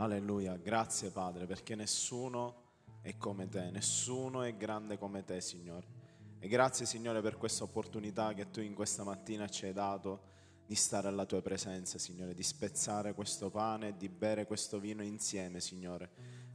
Alleluia, grazie Padre, perché nessuno è come te, nessuno è grande come te, Signore. E grazie, Signore, per questa opportunità che tu in questa mattina ci hai dato di stare alla tua presenza, Signore, di spezzare questo pane e di bere questo vino insieme, Signore,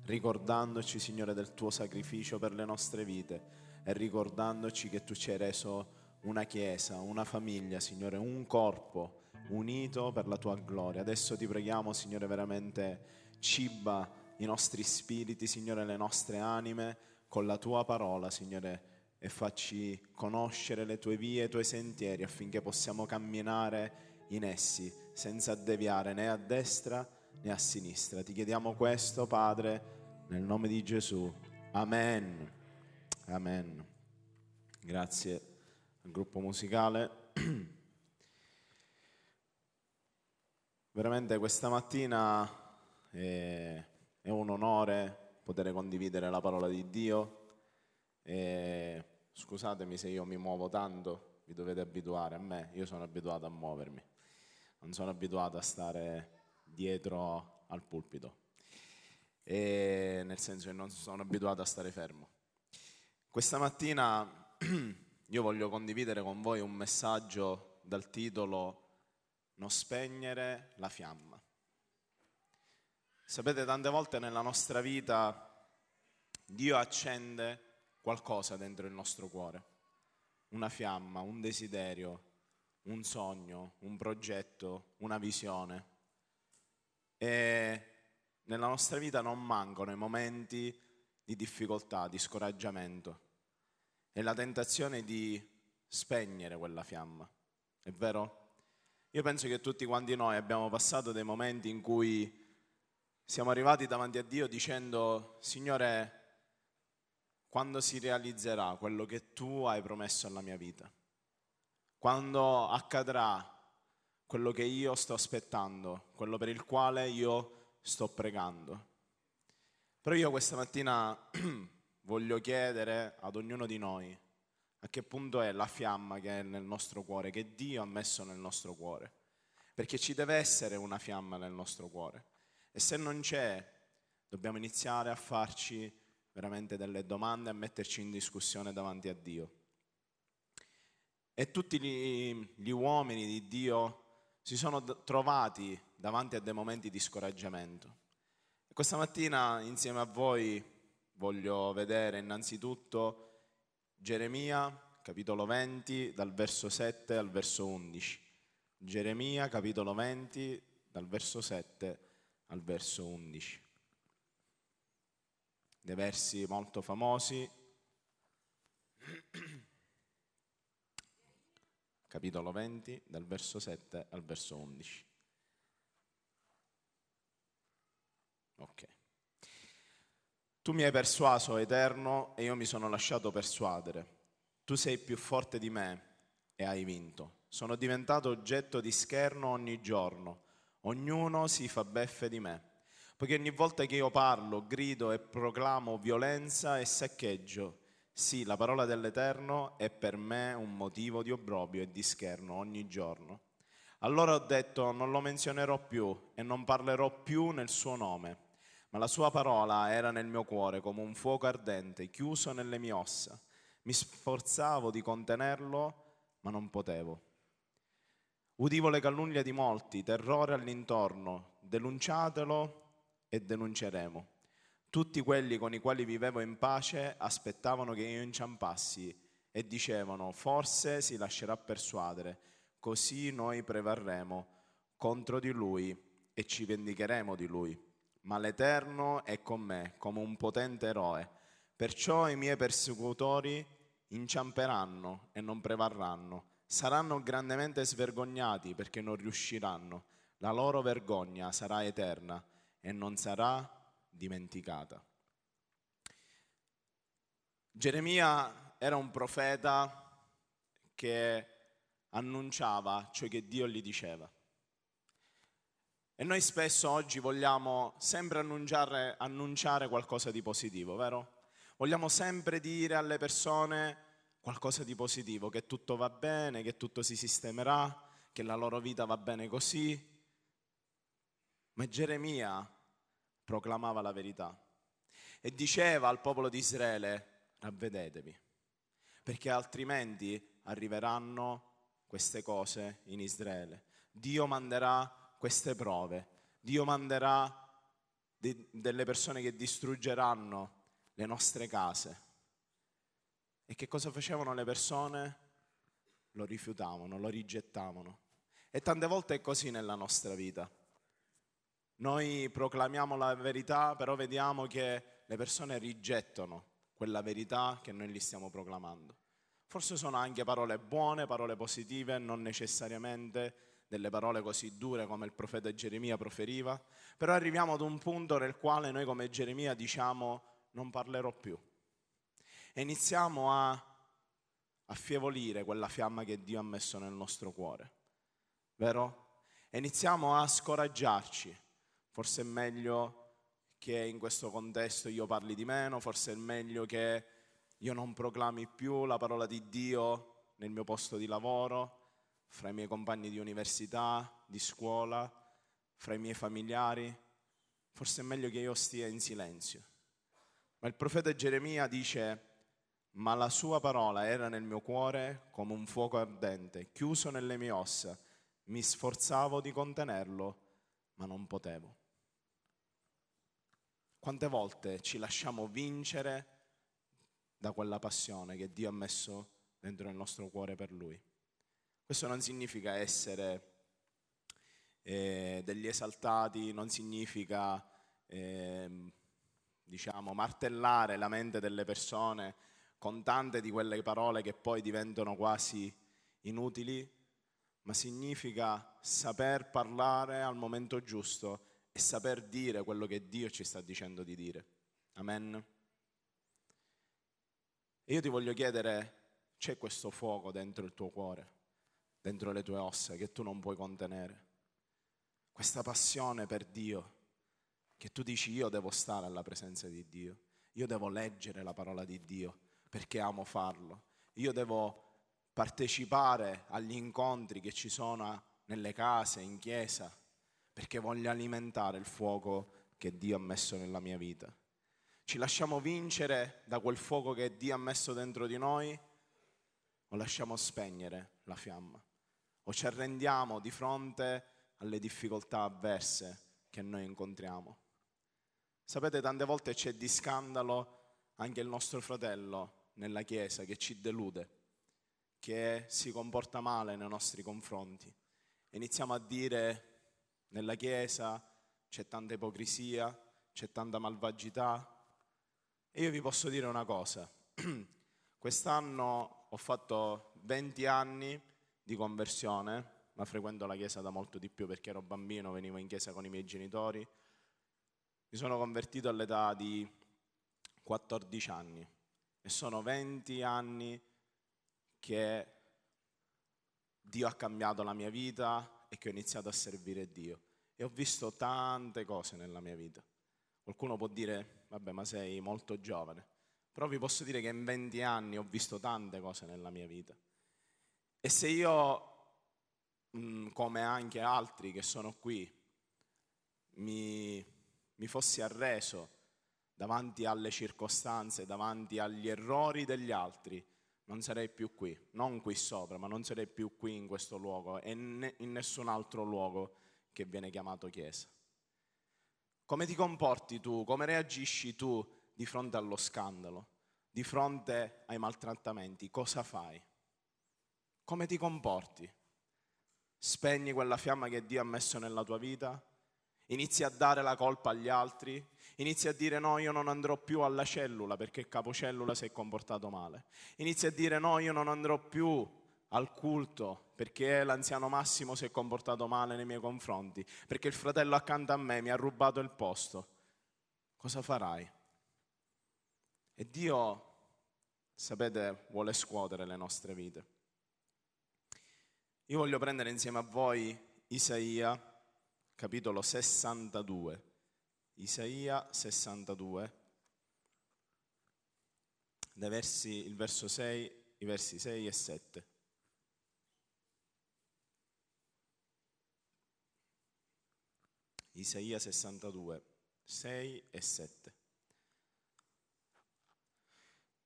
ricordandoci, Signore, del tuo sacrificio per le nostre vite e ricordandoci che tu ci hai reso una chiesa, una famiglia, Signore, un corpo unito per la tua gloria. Adesso ti preghiamo, Signore, veramente ciba i nostri spiriti, Signore, le nostre anime con la tua parola, Signore, e facci conoscere le tue vie, i tuoi sentieri affinché possiamo camminare in essi senza deviare né a destra né a sinistra. Ti chiediamo questo, Padre, nel nome di Gesù. Amen. Amen. Grazie al gruppo musicale. Veramente questa mattina e è un onore poter condividere la parola di Dio. E scusatemi se io mi muovo tanto, vi dovete abituare a me, io sono abituato a muovermi, non sono abituato a stare dietro al pulpito, e nel senso che non sono abituato a stare fermo. Questa mattina io voglio condividere con voi un messaggio dal titolo Non spegnere la fiamma. Sapete, tante volte nella nostra vita Dio accende qualcosa dentro il nostro cuore, una fiamma, un desiderio, un sogno, un progetto, una visione. E nella nostra vita non mancano i momenti di difficoltà, di scoraggiamento e la tentazione di spegnere quella fiamma. È vero? Io penso che tutti quanti noi abbiamo passato dei momenti in cui siamo arrivati davanti a Dio dicendo, Signore, quando si realizzerà quello che tu hai promesso alla mia vita? Quando accadrà quello che io sto aspettando, quello per il quale io sto pregando? Però io questa mattina voglio chiedere ad ognuno di noi a che punto è la fiamma che è nel nostro cuore, che Dio ha messo nel nostro cuore. Perché ci deve essere una fiamma nel nostro cuore. E se non c'è, dobbiamo iniziare a farci veramente delle domande, a metterci in discussione davanti a Dio. E tutti gli, gli uomini di Dio si sono trovati davanti a dei momenti di scoraggiamento. E questa mattina insieme a voi voglio vedere innanzitutto Geremia, capitolo 20, dal verso 7 al verso 11. Geremia, capitolo 20, dal verso 7 al verso 11. Dei versi molto famosi, capitolo 20, dal verso 7 al verso 11. Ok. Tu mi hai persuaso, Eterno, e io mi sono lasciato persuadere. Tu sei più forte di me e hai vinto. Sono diventato oggetto di scherno ogni giorno ognuno si fa beffe di me, poiché ogni volta che io parlo, grido e proclamo violenza e saccheggio, sì, la parola dell'Eterno è per me un motivo di obbrobio e di scherno ogni giorno. Allora ho detto, non lo menzionerò più e non parlerò più nel suo nome, ma la sua parola era nel mio cuore come un fuoco ardente, chiuso nelle mie ossa. Mi sforzavo di contenerlo, ma non potevo Udivo le calunnie di molti, terrore all'intorno, denunciatelo e denunceremo. Tutti quelli con i quali vivevo in pace aspettavano che io inciampassi e dicevano forse si lascerà persuadere, così noi prevarremo contro di lui e ci vendicheremo di lui. Ma l'Eterno è con me come un potente eroe, perciò i miei persecutori inciamperanno e non prevarranno saranno grandemente svergognati perché non riusciranno. La loro vergogna sarà eterna e non sarà dimenticata. Geremia era un profeta che annunciava ciò che Dio gli diceva. E noi spesso oggi vogliamo sempre annunciare, annunciare qualcosa di positivo, vero? Vogliamo sempre dire alle persone qualcosa di positivo, che tutto va bene, che tutto si sistemerà, che la loro vita va bene così. Ma Geremia proclamava la verità e diceva al popolo di Israele, ravvedetevi, perché altrimenti arriveranno queste cose in Israele. Dio manderà queste prove, Dio manderà de- delle persone che distruggeranno le nostre case. E che cosa facevano le persone? Lo rifiutavano, lo rigettavano. E tante volte è così nella nostra vita. Noi proclamiamo la verità, però vediamo che le persone rigettano quella verità che noi gli stiamo proclamando. Forse sono anche parole buone, parole positive, non necessariamente delle parole così dure come il profeta Geremia proferiva, però arriviamo ad un punto nel quale noi come Geremia diciamo non parlerò più. E iniziamo a affievolire quella fiamma che Dio ha messo nel nostro cuore, vero? E iniziamo a scoraggiarci. Forse è meglio che in questo contesto io parli di meno, forse è meglio che io non proclami più la parola di Dio nel mio posto di lavoro, fra i miei compagni di università, di scuola, fra i miei familiari. Forse è meglio che io stia in silenzio. Ma il profeta Geremia dice, ma la sua parola era nel mio cuore come un fuoco ardente, chiuso nelle mie ossa. Mi sforzavo di contenerlo, ma non potevo. Quante volte ci lasciamo vincere da quella passione che Dio ha messo dentro il nostro cuore per Lui? Questo non significa essere eh, degli esaltati, non significa... Eh, diciamo, martellare la mente delle persone con tante di quelle parole che poi diventano quasi inutili, ma significa saper parlare al momento giusto e saper dire quello che Dio ci sta dicendo di dire. Amen. E io ti voglio chiedere, c'è questo fuoco dentro il tuo cuore, dentro le tue ossa che tu non puoi contenere? Questa passione per Dio che tu dici io devo stare alla presenza di Dio, io devo leggere la parola di Dio perché amo farlo, io devo partecipare agli incontri che ci sono nelle case, in chiesa, perché voglio alimentare il fuoco che Dio ha messo nella mia vita. Ci lasciamo vincere da quel fuoco che Dio ha messo dentro di noi o lasciamo spegnere la fiamma? O ci arrendiamo di fronte alle difficoltà avverse che noi incontriamo? Sapete, tante volte c'è di scandalo anche il nostro fratello nella Chiesa che ci delude, che si comporta male nei nostri confronti. Iniziamo a dire nella Chiesa c'è tanta ipocrisia, c'è tanta malvagità. E io vi posso dire una cosa, quest'anno ho fatto 20 anni di conversione, ma frequento la Chiesa da molto di più perché ero bambino, venivo in Chiesa con i miei genitori mi sono convertito all'età di 14 anni e sono 20 anni che Dio ha cambiato la mia vita e che ho iniziato a servire Dio. E ho visto tante cose nella mia vita. Qualcuno può dire, vabbè, ma sei molto giovane. Però vi posso dire che in 20 anni ho visto tante cose nella mia vita. E se io, mm, come anche altri che sono qui, mi mi fossi arreso davanti alle circostanze, davanti agli errori degli altri, non sarei più qui, non qui sopra, ma non sarei più qui in questo luogo e in nessun altro luogo che viene chiamato Chiesa. Come ti comporti tu? Come reagisci tu di fronte allo scandalo? Di fronte ai maltrattamenti? Cosa fai? Come ti comporti? Spegni quella fiamma che Dio ha messo nella tua vita? Inizi a dare la colpa agli altri, inizi a dire no, io non andrò più alla cellula perché il capocellula si è comportato male, inizi a dire no, io non andrò più al culto perché l'anziano Massimo si è comportato male nei miei confronti, perché il fratello accanto a me mi ha rubato il posto. Cosa farai? E Dio, sapete, vuole scuotere le nostre vite. Io voglio prendere insieme a voi Isaia capitolo 62, Isaia 62, dai versi, il verso 6, i versi 6 e 7. Isaia 62, 6 e 7.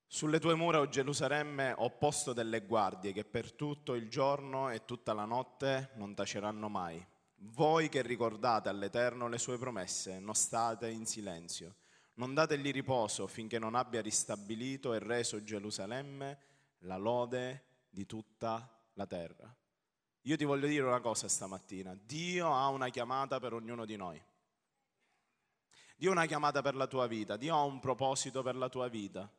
Sulle tue mura, o Gerusalemme, ho posto delle guardie che per tutto il giorno e tutta la notte non taceranno mai. Voi che ricordate all'Eterno le sue promesse, non state in silenzio. Non dategli riposo finché non abbia ristabilito e reso Gerusalemme la lode di tutta la terra. Io ti voglio dire una cosa stamattina. Dio ha una chiamata per ognuno di noi. Dio ha una chiamata per la tua vita. Dio ha un proposito per la tua vita.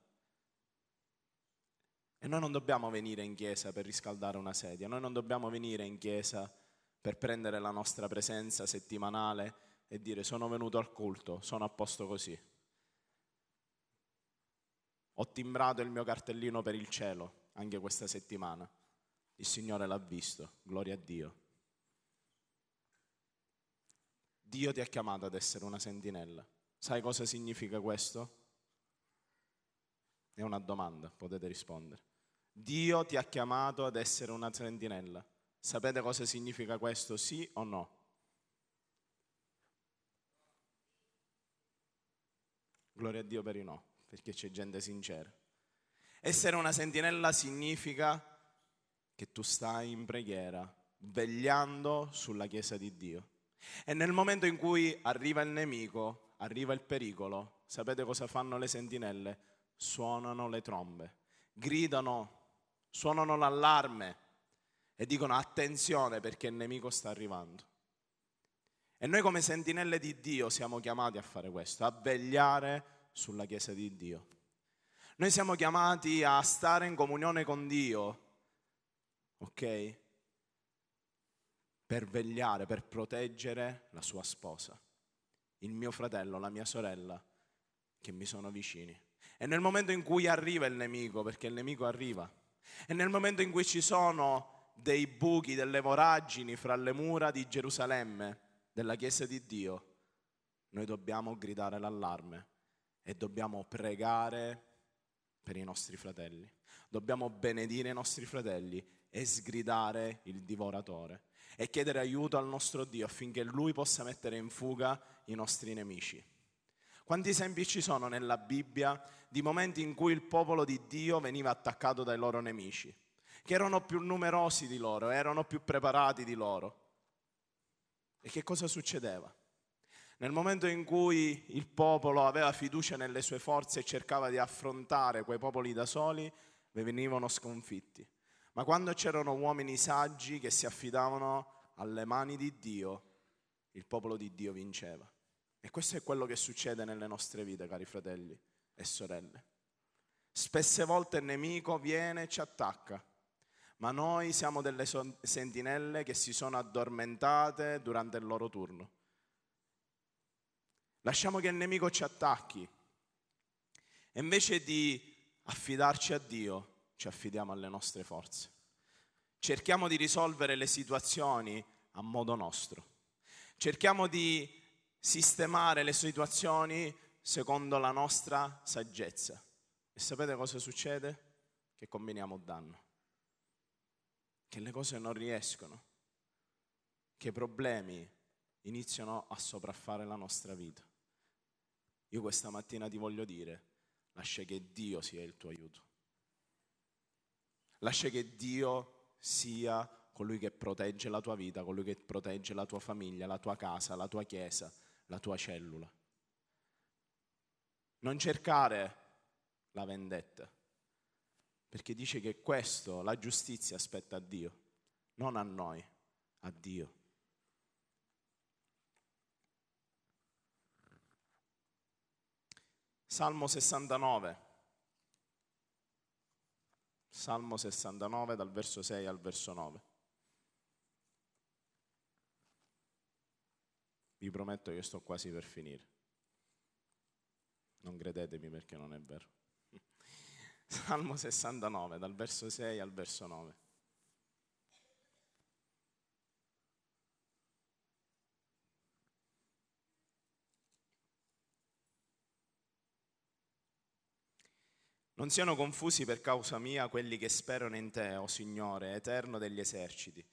E noi non dobbiamo venire in chiesa per riscaldare una sedia, noi non dobbiamo venire in chiesa per prendere la nostra presenza settimanale e dire sono venuto al culto, sono a posto così. Ho timbrato il mio cartellino per il cielo anche questa settimana. Il Signore l'ha visto, gloria a Dio. Dio ti ha chiamato ad essere una sentinella. Sai cosa significa questo? È una domanda, potete rispondere. Dio ti ha chiamato ad essere una sentinella. Sapete cosa significa questo? Sì o no? Gloria a Dio per i no, perché c'è gente sincera. Essere una sentinella significa che tu stai in preghiera, vegliando sulla Chiesa di Dio. E nel momento in cui arriva il nemico, arriva il pericolo, sapete cosa fanno le sentinelle? Suonano le trombe, gridano suonano l'allarme e dicono attenzione perché il nemico sta arrivando. E noi come sentinelle di Dio siamo chiamati a fare questo, a vegliare sulla Chiesa di Dio. Noi siamo chiamati a stare in comunione con Dio, ok? Per vegliare, per proteggere la sua sposa, il mio fratello, la mia sorella, che mi sono vicini. E nel momento in cui arriva il nemico, perché il nemico arriva, e nel momento in cui ci sono dei buchi, delle voragini fra le mura di Gerusalemme, della Chiesa di Dio, noi dobbiamo gridare l'allarme e dobbiamo pregare per i nostri fratelli. Dobbiamo benedire i nostri fratelli e sgridare il divoratore e chiedere aiuto al nostro Dio affinché Lui possa mettere in fuga i nostri nemici. Quanti esempi ci sono nella Bibbia di momenti in cui il popolo di Dio veniva attaccato dai loro nemici, che erano più numerosi di loro, erano più preparati di loro. E che cosa succedeva? Nel momento in cui il popolo aveva fiducia nelle sue forze e cercava di affrontare quei popoli da soli, venivano sconfitti. Ma quando c'erano uomini saggi che si affidavano alle mani di Dio, il popolo di Dio vinceva. E questo è quello che succede nelle nostre vite, cari fratelli e sorelle. Spesse volte il nemico viene e ci attacca, ma noi siamo delle sentinelle che si sono addormentate durante il loro turno. Lasciamo che il nemico ci attacchi e invece di affidarci a Dio, ci affidiamo alle nostre forze. Cerchiamo di risolvere le situazioni a modo nostro. Cerchiamo di sistemare le situazioni secondo la nostra saggezza. E sapete cosa succede? Che combiniamo danno, che le cose non riescono, che i problemi iniziano a sopraffare la nostra vita. Io questa mattina ti voglio dire, lascia che Dio sia il tuo aiuto. Lascia che Dio sia colui che protegge la tua vita, colui che protegge la tua famiglia, la tua casa, la tua chiesa, la tua cellula. Non cercare la vendetta, perché dice che questo, la giustizia, aspetta a Dio, non a noi, a Dio. Salmo 69. Salmo 69 dal verso 6 al verso 9. Vi prometto che sto quasi per finire. Non credetemi perché non è vero. Salmo 69, dal verso 6 al verso 9. Non siano confusi per causa mia quelli che sperano in te, o oh Signore, eterno degli eserciti.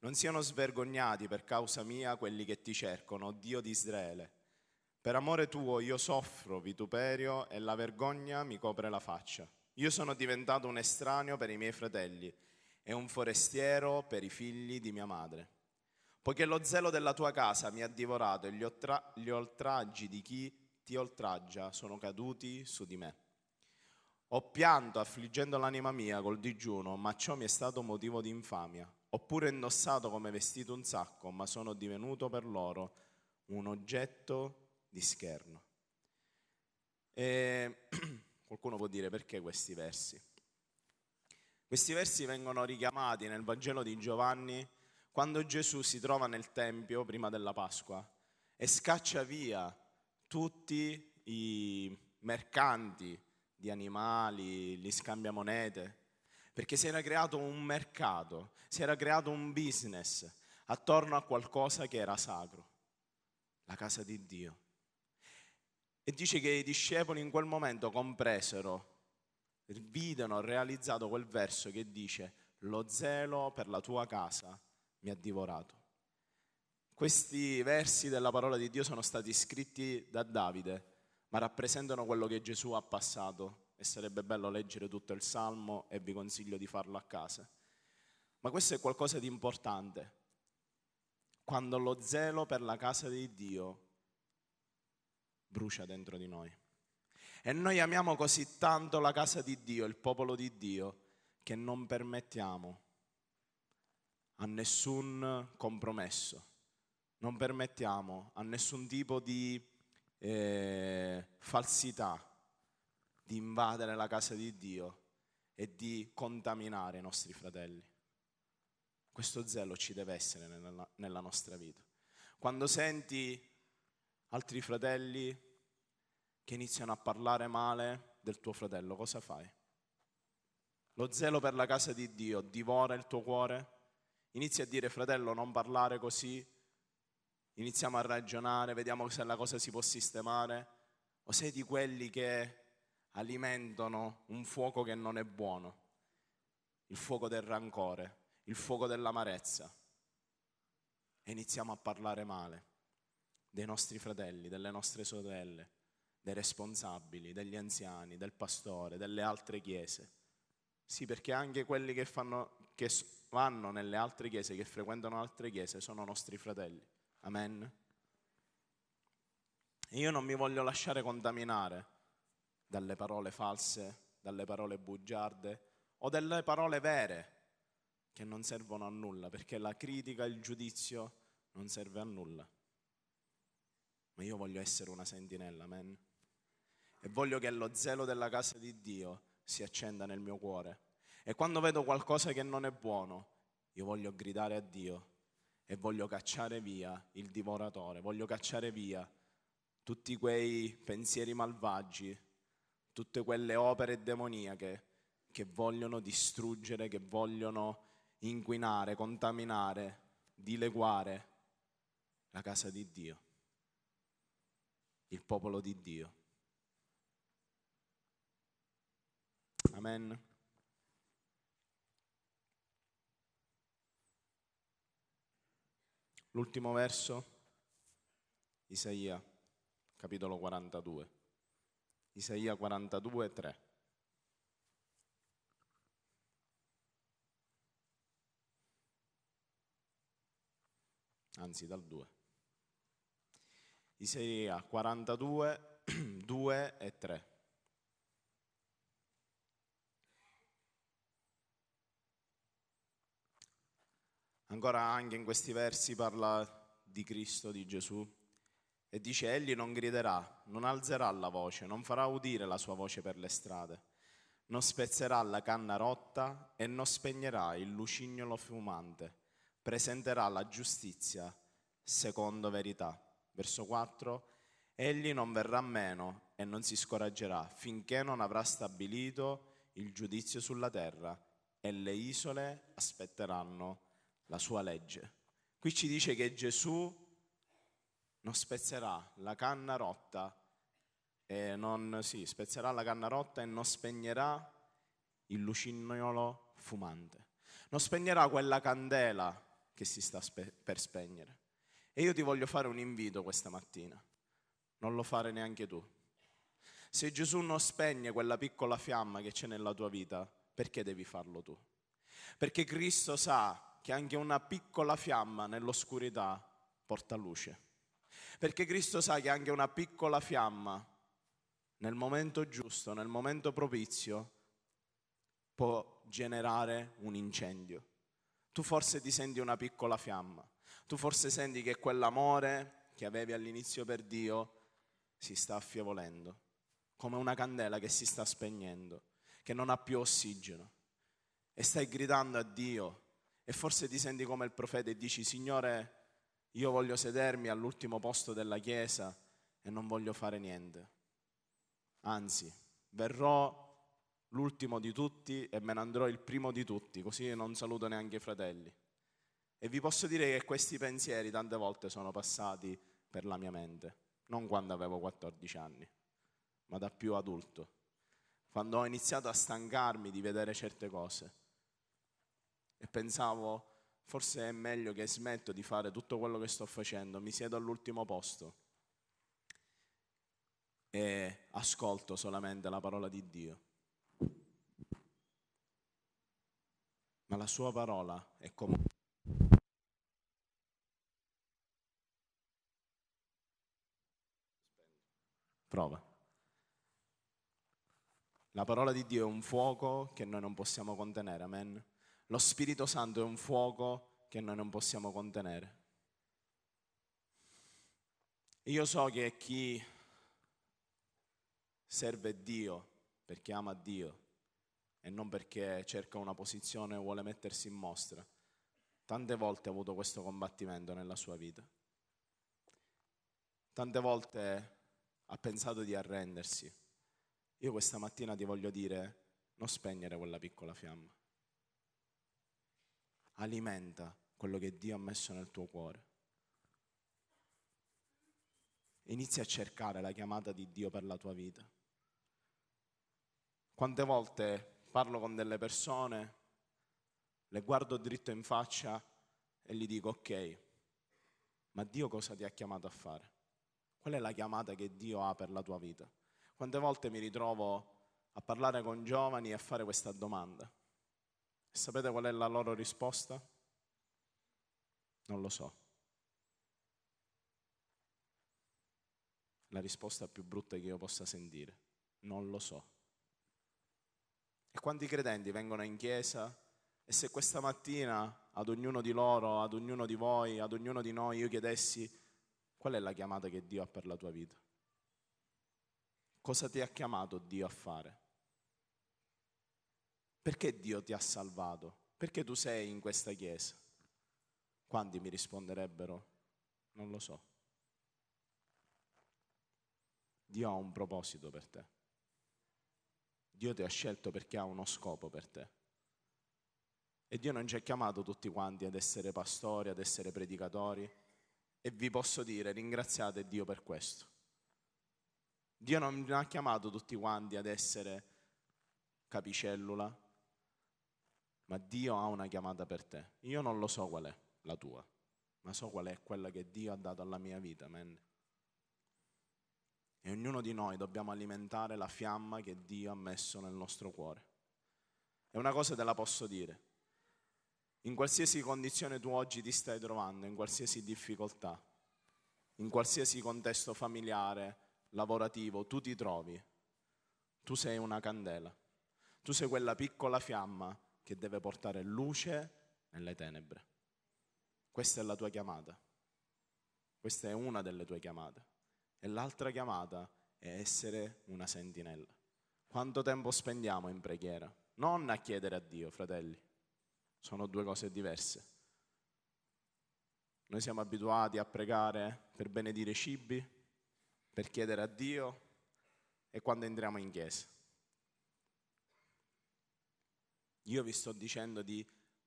Non siano svergognati per causa mia quelli che ti cercano, Dio di Israele. Per amore tuo io soffro vituperio e la vergogna mi copre la faccia. Io sono diventato un estraneo per i miei fratelli e un forestiero per i figli di mia madre. Poiché lo zelo della tua casa mi ha divorato e gli, oltra- gli oltraggi di chi ti oltraggia sono caduti su di me. Ho pianto affliggendo l'anima mia col digiuno, ma ciò mi è stato motivo di infamia. Ho pure indossato come vestito un sacco, ma sono divenuto per loro un oggetto di scherno. E qualcuno può dire perché questi versi? Questi versi vengono richiamati nel Vangelo di Giovanni quando Gesù si trova nel Tempio prima della Pasqua e scaccia via tutti i mercanti di animali, gli scambiamonete, perché si era creato un mercato, si era creato un business attorno a qualcosa che era sacro, la casa di Dio. E dice che i discepoli in quel momento compresero, videro, realizzato quel verso che dice, lo zelo per la tua casa mi ha divorato. Questi versi della parola di Dio sono stati scritti da Davide, ma rappresentano quello che Gesù ha passato e sarebbe bello leggere tutto il Salmo e vi consiglio di farlo a casa. Ma questo è qualcosa di importante. Quando lo zelo per la casa di Dio brucia dentro di noi. E noi amiamo così tanto la casa di Dio, il popolo di Dio, che non permettiamo a nessun compromesso, non permettiamo a nessun tipo di eh, falsità di invadere la casa di Dio e di contaminare i nostri fratelli. Questo zelo ci deve essere nella, nella nostra vita. Quando senti altri fratelli che iniziano a parlare male del tuo fratello, cosa fai? Lo zelo per la casa di Dio divora il tuo cuore? Inizi a dire fratello non parlare così, iniziamo a ragionare, vediamo se la cosa si può sistemare, o sei di quelli che alimentano un fuoco che non è buono, il fuoco del rancore, il fuoco dell'amarezza, e iniziamo a parlare male dei nostri fratelli, delle nostre sorelle, dei responsabili, degli anziani, del pastore, delle altre chiese. Sì, perché anche quelli che, fanno, che vanno nelle altre chiese, che frequentano altre chiese, sono nostri fratelli. Amen. E io non mi voglio lasciare contaminare dalle parole false, dalle parole bugiarde o dalle parole vere che non servono a nulla, perché la critica, il giudizio non serve a nulla. Ma io voglio essere una sentinella, amen. E voglio che lo zelo della casa di Dio si accenda nel mio cuore. E quando vedo qualcosa che non è buono, io voglio gridare a Dio e voglio cacciare via il divoratore, voglio cacciare via tutti quei pensieri malvagi, tutte quelle opere demoniache che vogliono distruggere, che vogliono inquinare, contaminare, dileguare la casa di Dio, il popolo di Dio. Amen. L'ultimo verso, Isaia, capitolo 42. Isaia 42, 3. Anzi, dal 2. Isaia 42, 2 e 3. Ancora anche in questi versi parla di Cristo, di Gesù, e dice, egli non griderà, non alzerà la voce, non farà udire la sua voce per le strade, non spezzerà la canna rotta e non spegnerà il lucignolo fumante, presenterà la giustizia secondo verità. Verso 4, egli non verrà meno e non si scoraggerà finché non avrà stabilito il giudizio sulla terra e le isole aspetteranno la sua legge. Qui ci dice che Gesù non spezzerà la canna rotta e non, sì, spezzerà la canna rotta e non spegnerà il lucignolo fumante. Non spegnerà quella candela che si sta spe- per spegnere. E io ti voglio fare un invito questa mattina. non lo fare neanche tu. Se Gesù non spegne quella piccola fiamma che c'è nella tua vita, perché devi farlo tu? Perché Cristo sa che anche una piccola fiamma nell'oscurità porta luce. Perché Cristo sa che anche una piccola fiamma nel momento giusto, nel momento propizio, può generare un incendio. Tu forse ti senti una piccola fiamma, tu forse senti che quell'amore che avevi all'inizio per Dio si sta affievolendo, come una candela che si sta spegnendo, che non ha più ossigeno. E stai gridando a Dio e forse ti senti come il profeta e dici, Signore, io voglio sedermi all'ultimo posto della chiesa e non voglio fare niente. Anzi, verrò l'ultimo di tutti e me ne andrò il primo di tutti, così non saluto neanche i fratelli. E vi posso dire che questi pensieri tante volte sono passati per la mia mente, non quando avevo 14 anni, ma da più adulto, quando ho iniziato a stancarmi di vedere certe cose e pensavo forse è meglio che smetto di fare tutto quello che sto facendo, mi siedo all'ultimo posto e ascolto solamente la parola di Dio. Ma la sua parola è come... Prova. La parola di Dio è un fuoco che noi non possiamo contenere, amen. Lo Spirito Santo è un fuoco che noi non possiamo contenere. Io so che chi serve Dio perché ama Dio e non perché cerca una posizione o vuole mettersi in mostra, tante volte ha avuto questo combattimento nella sua vita. Tante volte ha pensato di arrendersi. Io questa mattina ti voglio dire, non spegnere quella piccola fiamma alimenta quello che Dio ha messo nel tuo cuore. Inizia a cercare la chiamata di Dio per la tua vita. Quante volte parlo con delle persone, le guardo dritto in faccia e gli dico ok, ma Dio cosa ti ha chiamato a fare? Qual è la chiamata che Dio ha per la tua vita? Quante volte mi ritrovo a parlare con giovani e a fare questa domanda. E sapete qual è la loro risposta? Non lo so. La risposta più brutta che io possa sentire. Non lo so. E quanti credenti vengono in chiesa e se questa mattina ad ognuno di loro, ad ognuno di voi, ad ognuno di noi io chiedessi qual è la chiamata che Dio ha per la tua vita? Cosa ti ha chiamato Dio a fare? Perché Dio ti ha salvato? Perché tu sei in questa chiesa? Quanti mi risponderebbero? Non lo so. Dio ha un proposito per te. Dio ti ha scelto perché ha uno scopo per te. E Dio non ci ha chiamato tutti quanti ad essere pastori, ad essere predicatori. E vi posso dire, ringraziate Dio per questo. Dio non ha chiamato tutti quanti ad essere capicellula, ma Dio ha una chiamata per te. Io non lo so qual è la tua, ma so qual è quella che Dio ha dato alla mia vita. Amen. E ognuno di noi dobbiamo alimentare la fiamma che Dio ha messo nel nostro cuore. E una cosa te la posso dire. In qualsiasi condizione tu oggi ti stai trovando, in qualsiasi difficoltà, in qualsiasi contesto familiare, lavorativo, tu ti trovi, tu sei una candela. Tu sei quella piccola fiamma che deve portare luce nelle tenebre. Questa è la tua chiamata. Questa è una delle tue chiamate. E l'altra chiamata è essere una sentinella. Quanto tempo spendiamo in preghiera? Non a chiedere a Dio, fratelli. Sono due cose diverse. Noi siamo abituati a pregare per benedire i cibi, per chiedere a Dio e quando entriamo in chiesa. Io vi sto dicendo di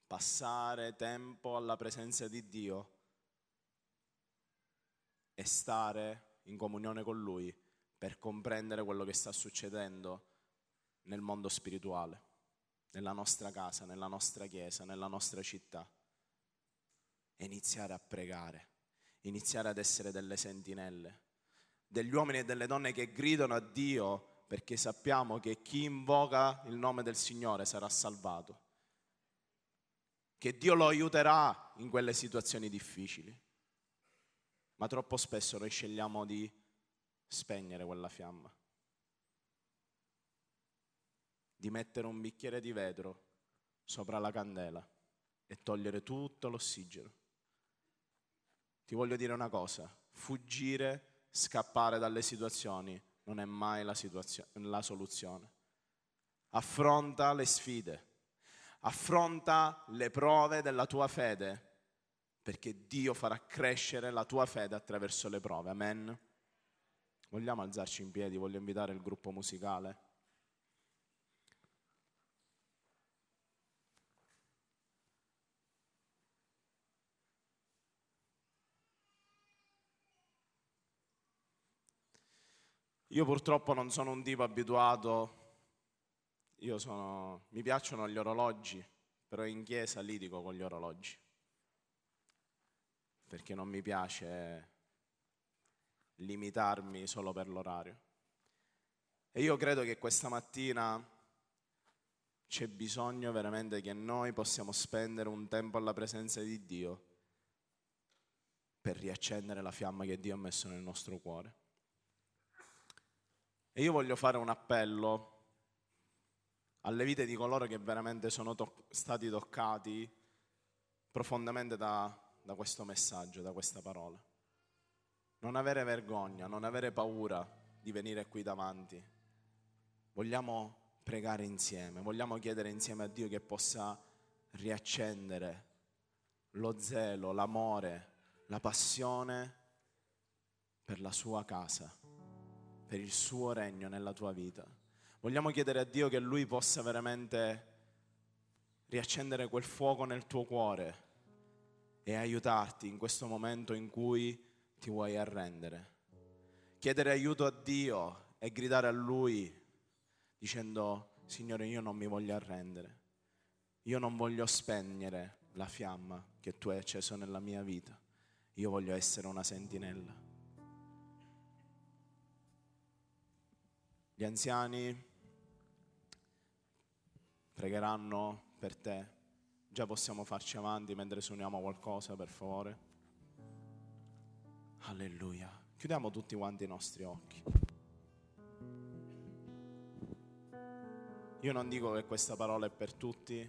passare tempo alla presenza di Dio e stare in comunione con Lui per comprendere quello che sta succedendo nel mondo spirituale, nella nostra casa, nella nostra chiesa, nella nostra città. E iniziare a pregare, iniziare ad essere delle sentinelle. degli uomini e delle donne che gridano a Dio perché sappiamo che chi invoca il nome del Signore sarà salvato, che Dio lo aiuterà in quelle situazioni difficili. Ma troppo spesso noi scegliamo di spegnere quella fiamma, di mettere un bicchiere di vetro sopra la candela e togliere tutto l'ossigeno. Ti voglio dire una cosa, fuggire, scappare dalle situazioni non è mai la, la soluzione. Affronta le sfide, affronta le prove della tua fede, perché Dio farà crescere la tua fede attraverso le prove. Amen. Vogliamo alzarci in piedi, voglio invitare il gruppo musicale. Io purtroppo non sono un tipo abituato, io sono, mi piacciono gli orologi, però in chiesa litigo con gli orologi, perché non mi piace limitarmi solo per l'orario. E io credo che questa mattina c'è bisogno veramente che noi possiamo spendere un tempo alla presenza di Dio per riaccendere la fiamma che Dio ha messo nel nostro cuore. E io voglio fare un appello alle vite di coloro che veramente sono to- stati toccati profondamente da, da questo messaggio, da questa parola. Non avere vergogna, non avere paura di venire qui davanti. Vogliamo pregare insieme, vogliamo chiedere insieme a Dio che possa riaccendere lo zelo, l'amore, la passione per la sua casa per il suo regno nella tua vita. Vogliamo chiedere a Dio che Lui possa veramente riaccendere quel fuoco nel tuo cuore e aiutarti in questo momento in cui ti vuoi arrendere. Chiedere aiuto a Dio e gridare a Lui dicendo, Signore, io non mi voglio arrendere, io non voglio spegnere la fiamma che tu hai acceso nella mia vita, io voglio essere una sentinella. Gli anziani pregheranno per te. Già possiamo farci avanti mentre suoniamo qualcosa, per favore. Alleluia. Chiudiamo tutti quanti i nostri occhi. Io non dico che questa parola è per tutti,